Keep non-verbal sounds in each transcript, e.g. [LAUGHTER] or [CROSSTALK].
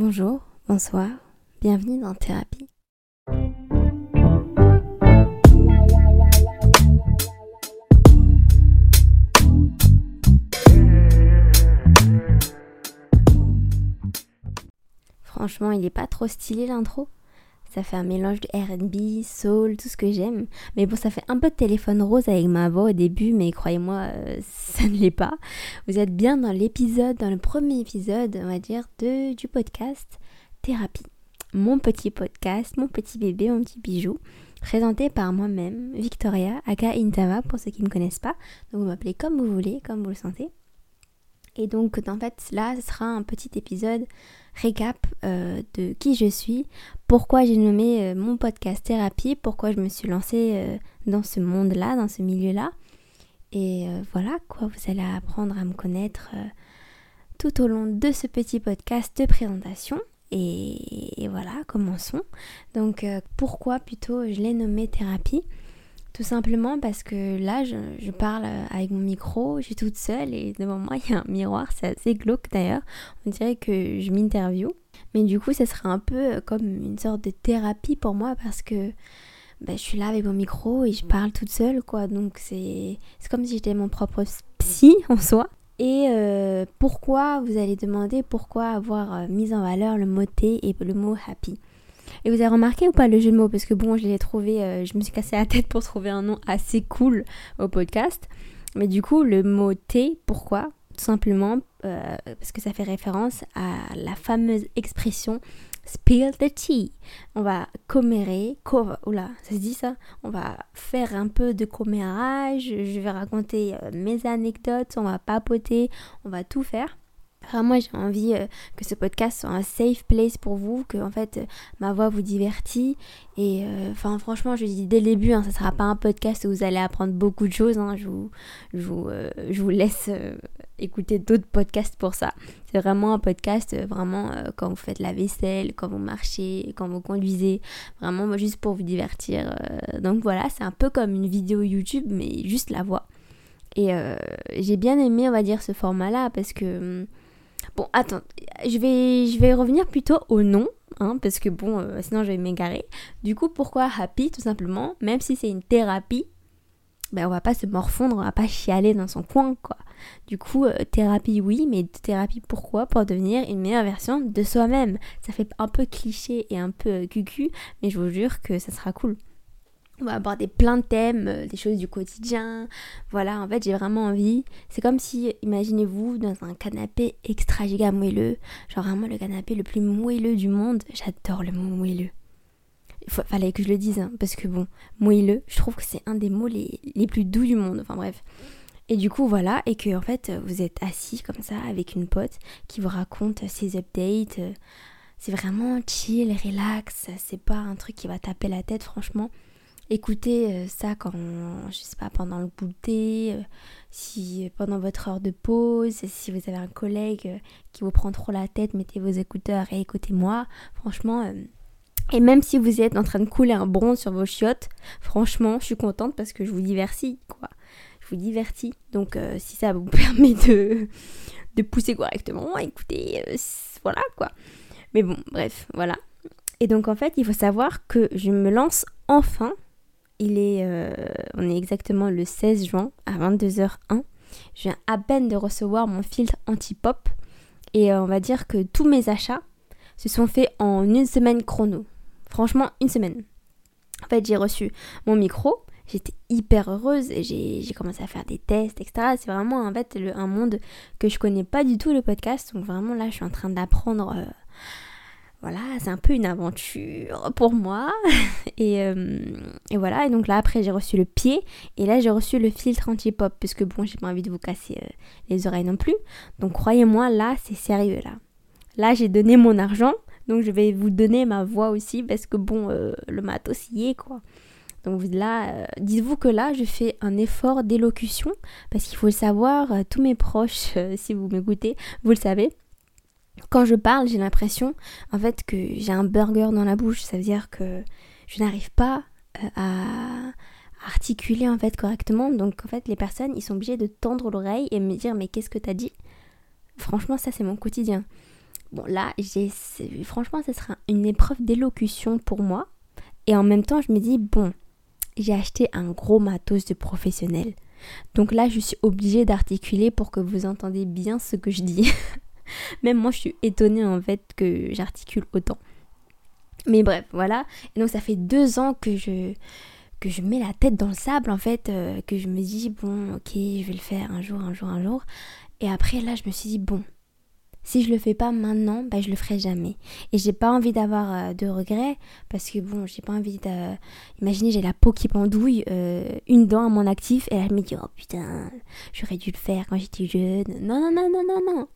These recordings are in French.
Bonjour, bonsoir, bienvenue dans Thérapie. Franchement, il est pas trop stylé l'intro. Ça fait un mélange de RB, soul, tout ce que j'aime. Mais bon, ça fait un peu de téléphone rose avec ma voix au début, mais croyez-moi, euh, [LAUGHS] ça ne l'est pas. Vous êtes bien dans l'épisode, dans le premier épisode, on va dire, de, du podcast Thérapie. Mon petit podcast, mon petit bébé, mon petit bijou, présenté par moi-même, Victoria, aka Intama, pour ceux qui ne me connaissent pas. Donc vous m'appelez comme vous voulez, comme vous le sentez. Et donc, en fait, là, ce sera un petit épisode récap euh, de qui je suis, pourquoi j'ai nommé euh, mon podcast Thérapie, pourquoi je me suis lancée euh, dans ce monde-là, dans ce milieu-là. Et voilà, quoi, vous allez apprendre à me connaître tout au long de ce petit podcast de présentation. Et, et voilà, commençons. Donc, pourquoi plutôt je l'ai nommé Thérapie? Tout simplement parce que là, je, parle avec mon micro, je suis toute seule et devant moi, [LAUGHS] il y a un miroir, c'est assez glauque d'ailleurs. On dirait que je m'interview. Mais du coup, ça serait un peu comme une sorte de thérapie pour moi parce que bah, je suis là avec mon micro et je parle toute seule, quoi. Donc c'est comme si j'étais mon propre psy [LAUGHS] en soi. Et euh, pourquoi, vous allez demander pourquoi avoir euh, mis en valeur le mot T et le mot happy? Et vous avez remarqué ou pas le jeu de mots? Parce que bon, je l'ai trouvé, euh, je me suis cassé la tête pour trouver un nom assez cool au podcast. Mais du coup, le mot thé, pourquoi? Tout simplement euh, parce que ça fait référence à la fameuse expression spill the tea. On va commérer, oula, ça se dit ça? On va faire un peu de commérage, je vais raconter euh, mes anecdotes, on va papoter, on va tout faire. Vraiment, j'ai envie euh, que ce podcast soit un safe place pour vous, que en fait ma voix vous divertit. Et euh, enfin, franchement, je dis dès le début, hein, ça sera pas un podcast où vous allez apprendre beaucoup de choses. Hein. je, vous, je, vous, euh, je vous laisse écouter d'autres podcasts pour ça. C'est vraiment un podcast, vraiment quand vous faites la vaisselle, quand vous marchez, quand vous conduisez, vraiment juste pour vous divertir. donc voilà, c'est un peu comme une vidéo YouTube, mais juste la voix. Et j'ai bien aimé, on va dire, ce format-là parce que hum, Bon, attends, je vais, revenir plutôt au nom, hein, parce que bon, euh, sinon je vais m'égarer. Du coup, pourquoi happy Tout simplement, même si c'est une thérapie, ben on va pas se morfondre, on va pas chialer dans son coin, quoi. Du coup, euh, thérapie oui, mais thérapie pourquoi? Pour devenir une meilleure version de soi-même. Ça fait un peu cliché et un peu cucu, mais je vous jure que ça sera cool. On va aborder plein de thèmes, euh, des choses du quotidien. Voilà, en fait, j'ai vraiment envie. C'est comme si, imaginez-vous, dans un canapé extra giga moelleux. Genre vraiment le canapé le plus moelleux du monde. J'adore le mot moelleux. Il fallait que je le dise, hein, parce que bon, moelleux, je trouve que c'est un des mots les, les plus doux du monde. Enfin bref. Et du coup, voilà, et que en fait, vous êtes assis comme ça avec une pote qui vous raconte ses updates. C'est vraiment chill, relax. C'est pas un truc qui va taper la tête, franchement écoutez euh, ça quand, je sais pas, pendant le goûter, euh, si pendant votre heure de pause, si vous avez un collègue euh, qui vous prend trop la tête, mettez vos écouteurs et écoutez-moi. Franchement, et même si vous êtes en train de couler un bronze sur vos chiottes, franchement, je suis contente parce que je vous divertis, quoi. Je vous divertis. Donc, si ça vous [LAUGHS] permet de, de pousser correctement, écoutez, voilà, quoi. Mais bon, bref, voilà. Et donc, en fait, il faut savoir que je me lance enfin il est, euh, on est exactement le 16 juin à 22h01. Je viens à peine de recevoir mon filtre anti-pop et euh, on va dire que tous mes achats se sont faits en une semaine chrono. Franchement, une semaine. En fait, j'ai reçu mon micro, j'étais hyper heureuse j'ai commencé à faire des tests, etc. C'est vraiment en fait un monde que je connais pas du tout le podcast. Donc vraiment là, je suis en train d'apprendre. Euh, voilà, c'est un peu une aventure pour moi. [LAUGHS] Euh, et, voilà, et donc là après j'ai reçu le pied et là j'ai reçu le filtre anti-pop parce que bon, j'ai pas envie de vous casser euh, les oreilles non plus. Donc croyez-moi, là c'est sérieux là. Là j'ai donné mon argent, donc je vais vous donner ma voix aussi parce que bon, euh, le matos y est quoi. Donc là, dites-vous que là, je fais un effort d'élocution parce qu'il faut le savoir, tous mes proches, [LAUGHS] si vous m'écoutez, vous le savez, quand je parle, j'ai l'impression en fait que j'ai un burger dans la bouche. Ça veut dire que je n'arrive pas euh, à articuler en fait correctement. Donc en fait, les personnes, ils sont obligés de tendre l'oreille et me dire mais qu'est-ce que t'as dit? Franchement, ça c'est mon quotidien. Bon, là, franchement, ce sera une épreuve d'élocution pour moi. Et en même temps, je me dis, bon, j'ai acheté un gros matos de professionnel. Donc là, je suis obligée d'articuler pour que vous entendez bien ce que je dis. [LAUGHS] [LAUGHS] Même moi, je suis étonnée en fait que j'articule autant. Mais bref, voilà. Et donc ça fait deux ans que je que je mets la tête dans le sable en fait, euh, que je me dis bon ok je vais le faire un jour, un jour, un jour. Et après là je me suis dit bon, si je le fais pas maintenant, bah, je le ferai jamais. Et j'ai pas envie d'avoir euh, de regrets parce que bon, j'ai pas envie de. Imaginez, j'ai la peau qui pendouille, euh, une dent à mon actif, et là je me dis oh putain, j'aurais dû le faire quand j'étais jeune. Non, non, non, non, non, non.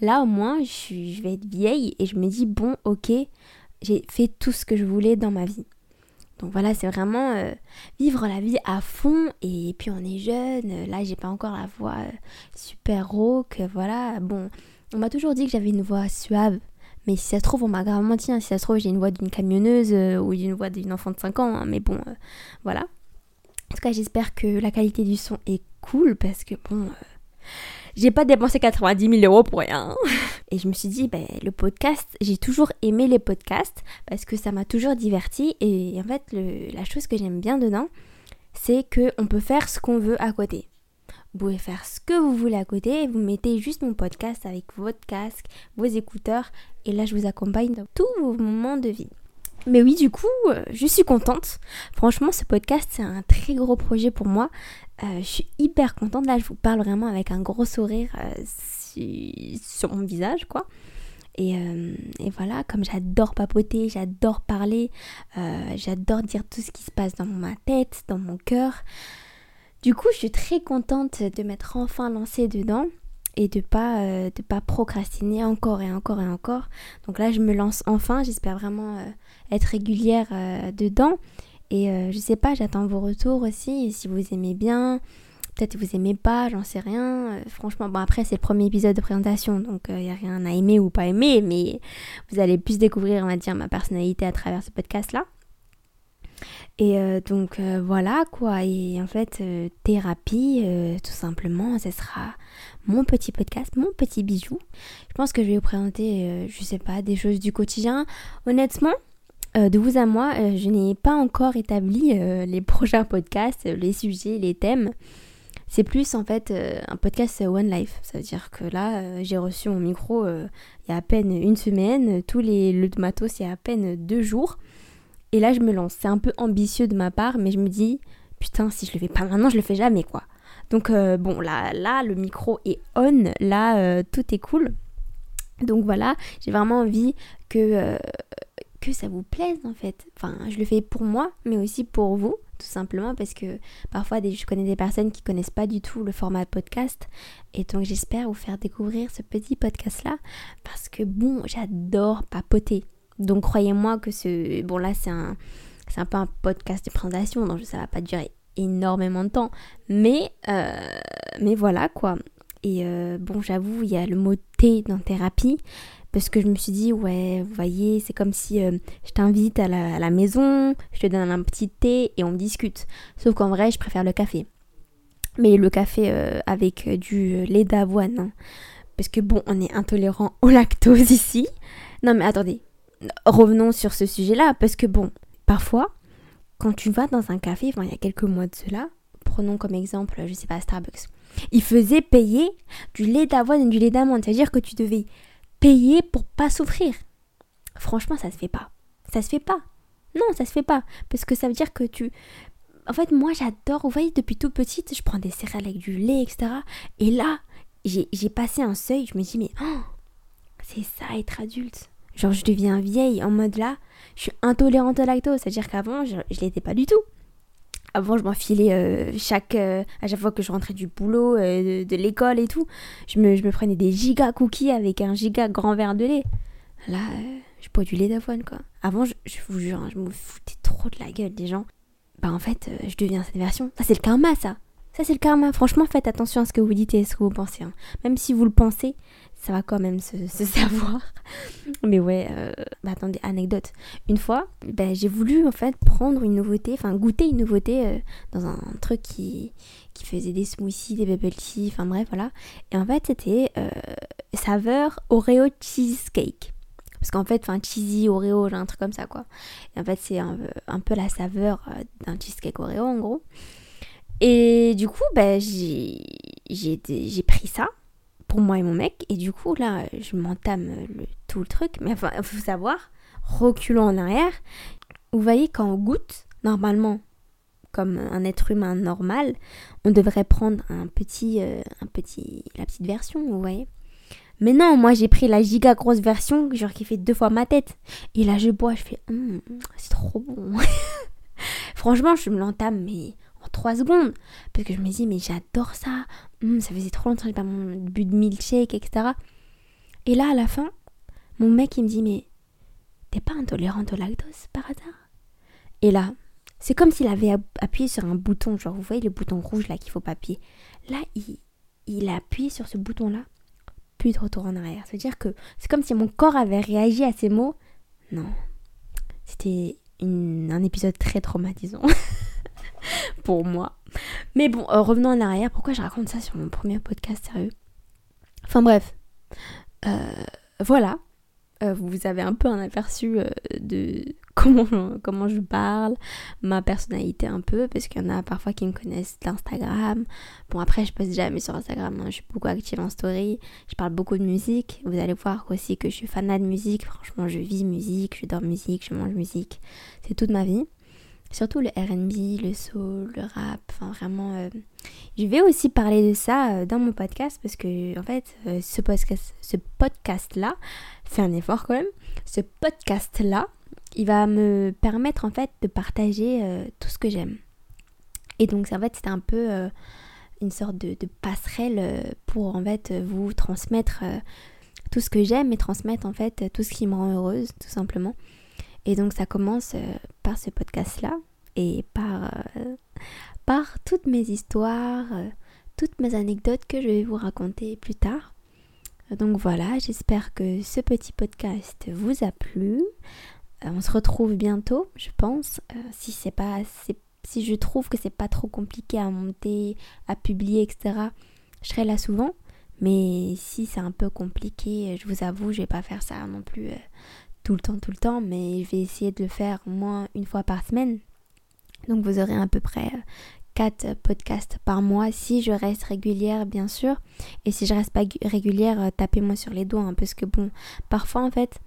Là au moins, je, vais être vieille et je me dis bon, ok, j'ai fait tout ce que je voulais dans ma vie. Donc voilà, c'est vraiment euh, vivre la vie à fond et puis on est jeune. Là, j'ai pas encore la voix euh, super rauque. Voilà, bon, on m'a toujours dit que j'avais une voix suave. Mais si ça se trouve, on m'a grave menti. Hein. Si ça se trouve, j'ai une voix d'une camionneuse euh, ou d'une voix d'une enfant de 5 ans. Hein. Mais bon, voilà. En tout cas, j'espère que la qualité du son est cool parce que bon, j'ai pas dépensé 90 000 euros pour rien. [LAUGHS] Et je me suis dit, ben, le podcast, j'ai toujours aimé les podcasts parce que ça m'a toujours diverti. Et en fait, la chose que j'aime bien dedans, c'est qu'on peut faire ce qu'on veut à côté. Vous pouvez faire ce que vous voulez à côté vous mettez juste mon podcast avec votre casque, vos écouteurs. Et là, je vous accompagne dans tous vos moments de vie. Mais oui, du coup, euh, je suis contente. Franchement, ce podcast, c'est un très gros projet pour moi. Euh, je suis hyper contente. Là, je vous parle vraiment avec un gros sourire euh, sur mon visage, quoi. Et, et, voilà, comme j'adore papoter, j'adore parler, j'adore dire tout ce qui se passe dans ma tête, dans mon cœur. Du coup, je suis très contente de m'être enfin lancée dedans et de pas de pas procrastiner encore et encore et encore. Donc là, je me lance enfin. J'espère vraiment être régulière euh, dedans. Et euh, je sais pas, j'attends vos retours aussi, si vous aimez bien, peut-être vous aimez pas, j'en sais rien. Euh, franchement, bon après c'est le premier épisode de présentation, donc il n'y a rien à aimer ou pas aimer, mais vous allez plus découvrir, on va dire, ma personnalité à travers ce podcast-là. Et donc voilà quoi, et en fait, thérapie, tout simplement, ce sera mon petit podcast, mon petit bijou. Je pense que je vais vous présenter, je sais pas, des choses du quotidien. Honnêtement, euh, de vous à moi, euh, je n'ai pas encore établi euh, les [LAUGHS] prochains podcasts, les sujets, les thèmes. C'est plus en fait un podcast One Life. Ça veut dire que là, j'ai reçu mon micro il y a à peine une semaine, tous les le matos il y a à peine deux jours. Et là, je me lance. C'est un peu ambitieux de ma part, mais je me dis, putain, si je le fais pas maintenant, je le fais jamais quoi. Donc bon, là, là, le micro est on, là, tout est cool. Donc voilà, j'ai vraiment envie que que ça vous plaise en fait. Enfin, je le fais pour moi, mais aussi pour vous, tout simplement parce que parfois je connais des personnes qui connaissent pas du tout le format podcast et donc j'espère vous faire découvrir ce petit podcast là parce que bon, j'adore papoter. Donc croyez-moi que ce bon là c'est un c'est un peu un podcast de présentation donc ça va pas durer énormément de temps, mais euh, mais voilà quoi. Et euh, bon, j'avoue, il y a le mot T dans thérapie parce que je me suis dit, ouais, vous voyez, c'est comme si euh, je t'invite à la, maison, je te donne un petit thé et on discute. Sauf qu'en vrai, je préfère le café. Mais le café avec du lait d'avoine. Hein. Parce que bon, on est intolérant au lactose ici. Non mais attendez, revenons sur ce sujet-là. Parce que bon, parfois, quand tu vas dans un café, il y a quelques mois de cela, prenons comme exemple, je sais pas, Starbucks. Ils faisaient payer du lait d'avoine et du lait d'amande. C'est-à-dire que tu devais payer pour pas souffrir. Franchement, ça se fait pas. Ça se fait pas. Non, ça se fait pas. Parce que ça veut dire que tu. En fait, moi, j'adore. Vous voyez, depuis tout petite, je prends des céréales avec du lait, etc. Et là, j'ai passé un seuil. Je me dis, mais oh, c'est ça être adulte. Genre, je deviens vieille en mode là, je suis intolérante au lactose. C'est-à-dire qu'avant, je, je l'étais pas du tout. Avant, je m'enfilais euh, chaque, euh, à chaque fois que je rentrais du boulot, euh, de, l'école et tout. Je me, je me, prenais des giga cookies avec un giga grand verre de lait. Là, je bois du lait d'avoine, quoi. Avant, je, vous jure, hein, je me foutais trop de la gueule des gens. Bah, en fait, je deviens cette version. Ça, c'est le karma, ça. Ça, c'est le karma. Franchement, faites attention à ce que vous dites et à ce que vous pensez. Hein. Même si vous le pensez, ça va quand même se, [LAUGHS] savoir. Mais ouais, euh, bah attendez, anecdote. Une fois, bah, j'ai voulu en fait prendre une nouveauté, enfin goûter une nouveauté euh, dans un truc qui, qui faisait des smoothies, des bubble tea, enfin bref, voilà. Et en fait, c'était euh, saveur Oreo cheesecake. Parce qu'en fait, enfin, cheesy Oreo, un truc comme ça, quoi. Et en fait, c'est un, peu la saveur d'un cheesecake Oreo, en gros. Et du coup, bah, j'ai pris ça pour moi et mon mec. Et du coup, là, je m'entame le, tout le truc. Mais enfin, il [LAUGHS] faut savoir, reculons en arrière. Vous voyez, quand on goûte, normalement, comme un être humain normal, on devrait prendre un petit, euh, un petit, la petite version, vous voyez. Mais non, moi j'ai pris la giga grosse version, genre qui fait deux fois ma tête. Et là je bois, je fais, hum, c'est trop bon. [LAUGHS] Franchement, je me l'entame, mais en trois secondes. Parce que je me dis, mais j'adore ça. Hum, ça faisait trop longtemps que j'ai pas mon but de milkshake, etc. Et là, à la fin, mon mec il me dit, mais t'es pas intolérante au lactose par hasard? Et là, c'est comme s'il avait appuyé sur un bouton, genre vous voyez le bouton rouge là qu'il faut pas appuyer. Là, il, il a appuyé sur ce bouton-là, plus de retour en arrière. C'est-à-dire que c'est comme si mon corps avait réagi à ces mots. Non, c'était un épisode très traumatisant [LAUGHS] pour moi. Mais bon, euh, revenons en arrière. Pourquoi je raconte ça sur mon premier podcast sérieux? Enfin bref, euh, voilà. Euh, vous avez un peu un aperçu de comment, [LAUGHS] comment je parle, ma personnalité un peu, parce qu'il y en a parfois qui me connaissent d'Instagram. Bon, après, je poste jamais sur Instagram, hein. je suis beaucoup active en story, je parle beaucoup de musique. Vous allez voir aussi que je suis fanat de musique, franchement, je vis musique, je dors musique, je mange musique, c'est toute ma vie. Surtout le RB, le soul, le rap, enfin vraiment. Euh, je vais aussi parler de ça euh, dans mon podcast parce que, en fait, euh, ce podcast, ce podcast là, c'est un effort quand même. Ce podcast là, il va me permettre en fait de partager tout ce que j'aime. Et donc en fait c'était un peu une sorte de, passerelle euh, pour en fait vous transmettre tout ce que j'aime et transmettre en fait tout ce qui me rend heureuse tout simplement. Et donc ça commence par ce podcast là et par, par toutes mes histoires, toutes mes anecdotes que je vais vous raconter plus tard. Donc voilà, j'espère que ce petit podcast vous a plu. Euh, on se retrouve bientôt, je pense. Euh, si c'est pas, si je trouve que c'est pas trop compliqué à monter, à publier, etc. Je serai là souvent. Mais si c'est un peu compliqué, je vous avoue, je vais pas faire ça non plus euh, tout le temps, tout le temps. Mais je vais essayer de le faire au moins une fois par semaine. Donc vous aurez à peu près 4 podcasts par mois si je reste régulière bien sûr. Et si je reste pas régulière, tapez-moi sur les doigts. Hein, parce que bon, parfois en fait,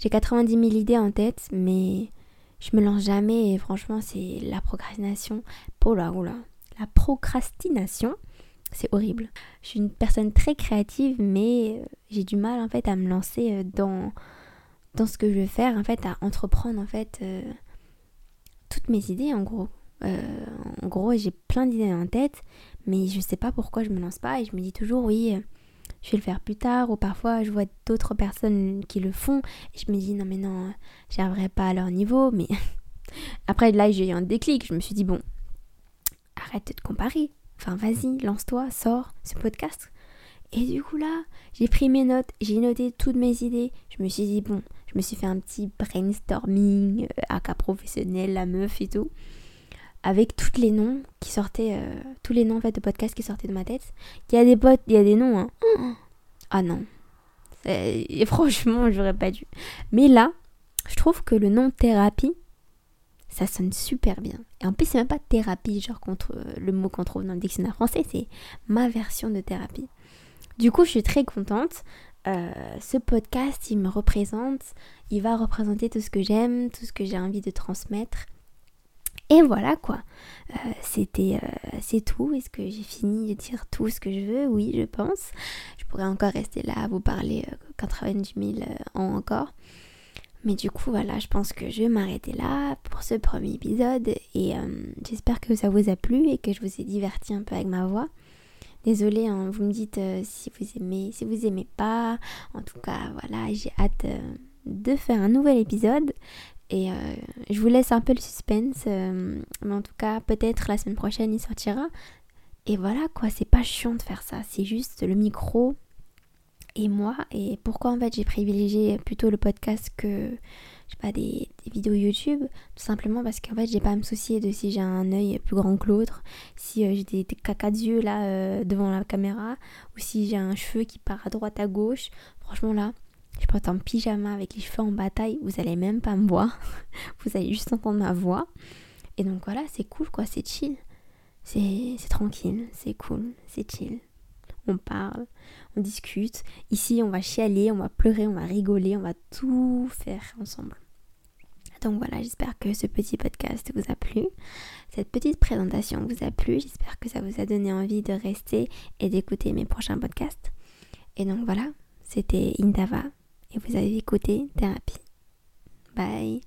j'ai 90 000 idées en tête, mais je me lance jamais et franchement, c'est la procrastination. Oh là, oh là. La procrastination, c'est horrible. Je suis une personne très créative, mais euh, j'ai du mal en fait à me lancer euh, dans, dans ce que je veux faire, en fait, à entreprendre en fait euh, toutes mes idées en gros. en gros, j'ai plein d'idées en tête, mais je sais pas pourquoi je me lance pas et je me dis toujours oui je vais le faire plus tard ou parfois je vois d'autres personnes qui le font et je me dis non mais non, j'arriverai pas à leur niveau mais [LAUGHS] après là j'ai eu un déclic, je me suis dit bon, arrête de te comparer. Enfin vas-y, lance-toi, sors ce podcast. Et du coup là, j'ai pris mes notes, j'ai noté toutes mes idées. Je me suis dit bon, je me suis fait un petit brainstorming euh, à cas professionnel, la meuf et tout avec tous les noms qui sortaient, euh, tous les noms en fait de podcasts qui sortaient de ma tête. Il y a des potes, il y a des noms, hein. Ah non. Et franchement, j'aurais pas dû. Mais là, je trouve que le nom thérapie, ça sonne super bien. Et en plus, c'est même pas thérapie, genre contre euh, le mot qu'on trouve dans le dictionnaire français, c'est ma version de thérapie. Du coup, je suis très contente. Euh, ce podcast, il me représente, il va représenter tout ce que j'aime, tout ce que j'ai envie de transmettre. Et voilà quoi. Euh, c'était euh, c'est tout. Est-ce que j'ai fini de dire tout ce que je veux? Oui, je pense. Je pourrais encore rester là à vous parler 90 euh, 000 ans encore. Mais du coup, voilà, je pense que je vais m'arrêter là pour ce premier épisode. Et j'espère que ça vous a plu et que je vous ai diverti un peu avec ma voix. Désolée, hein, vous me dites si vous aimez, si vous aimez pas. En tout cas, voilà, j'ai hâte de faire un nouvel épisode. Et euh, je vous laisse un peu le suspense. Euh, mais en tout cas, peut-être la semaine prochaine, il sortira. Et voilà quoi, c'est pas chiant de faire ça. C'est juste le micro et moi. Et pourquoi en fait j'ai privilégié plutôt le podcast que je sais pas, des, vidéos YouTube, tout simplement parce qu'en fait, j'ai pas à me soucier de si j'ai un œil plus grand que l'autre, si euh, j'ai des, caca d'yeux là euh, devant la caméra, ou si j'ai un cheveu qui part à droite, à gauche. Franchement, là, je être en pyjama avec les cheveux en bataille, vous allez même pas me voir, [LAUGHS] vous allez juste entendre ma voix. Et donc voilà, c'est cool quoi, c'est chill. C'est tranquille, c'est cool, c'est chill. On parle, on discute. Ici, on va chialer, on va pleurer, on va rigoler, on va tout faire ensemble. Donc voilà, j'espère que ce petit podcast vous a plu. Cette petite présentation vous a plu. J'espère que ça vous a donné envie de rester et d'écouter mes prochains podcasts. Et donc voilà, c'était Indava et vous avez écouté Thérapie. Bye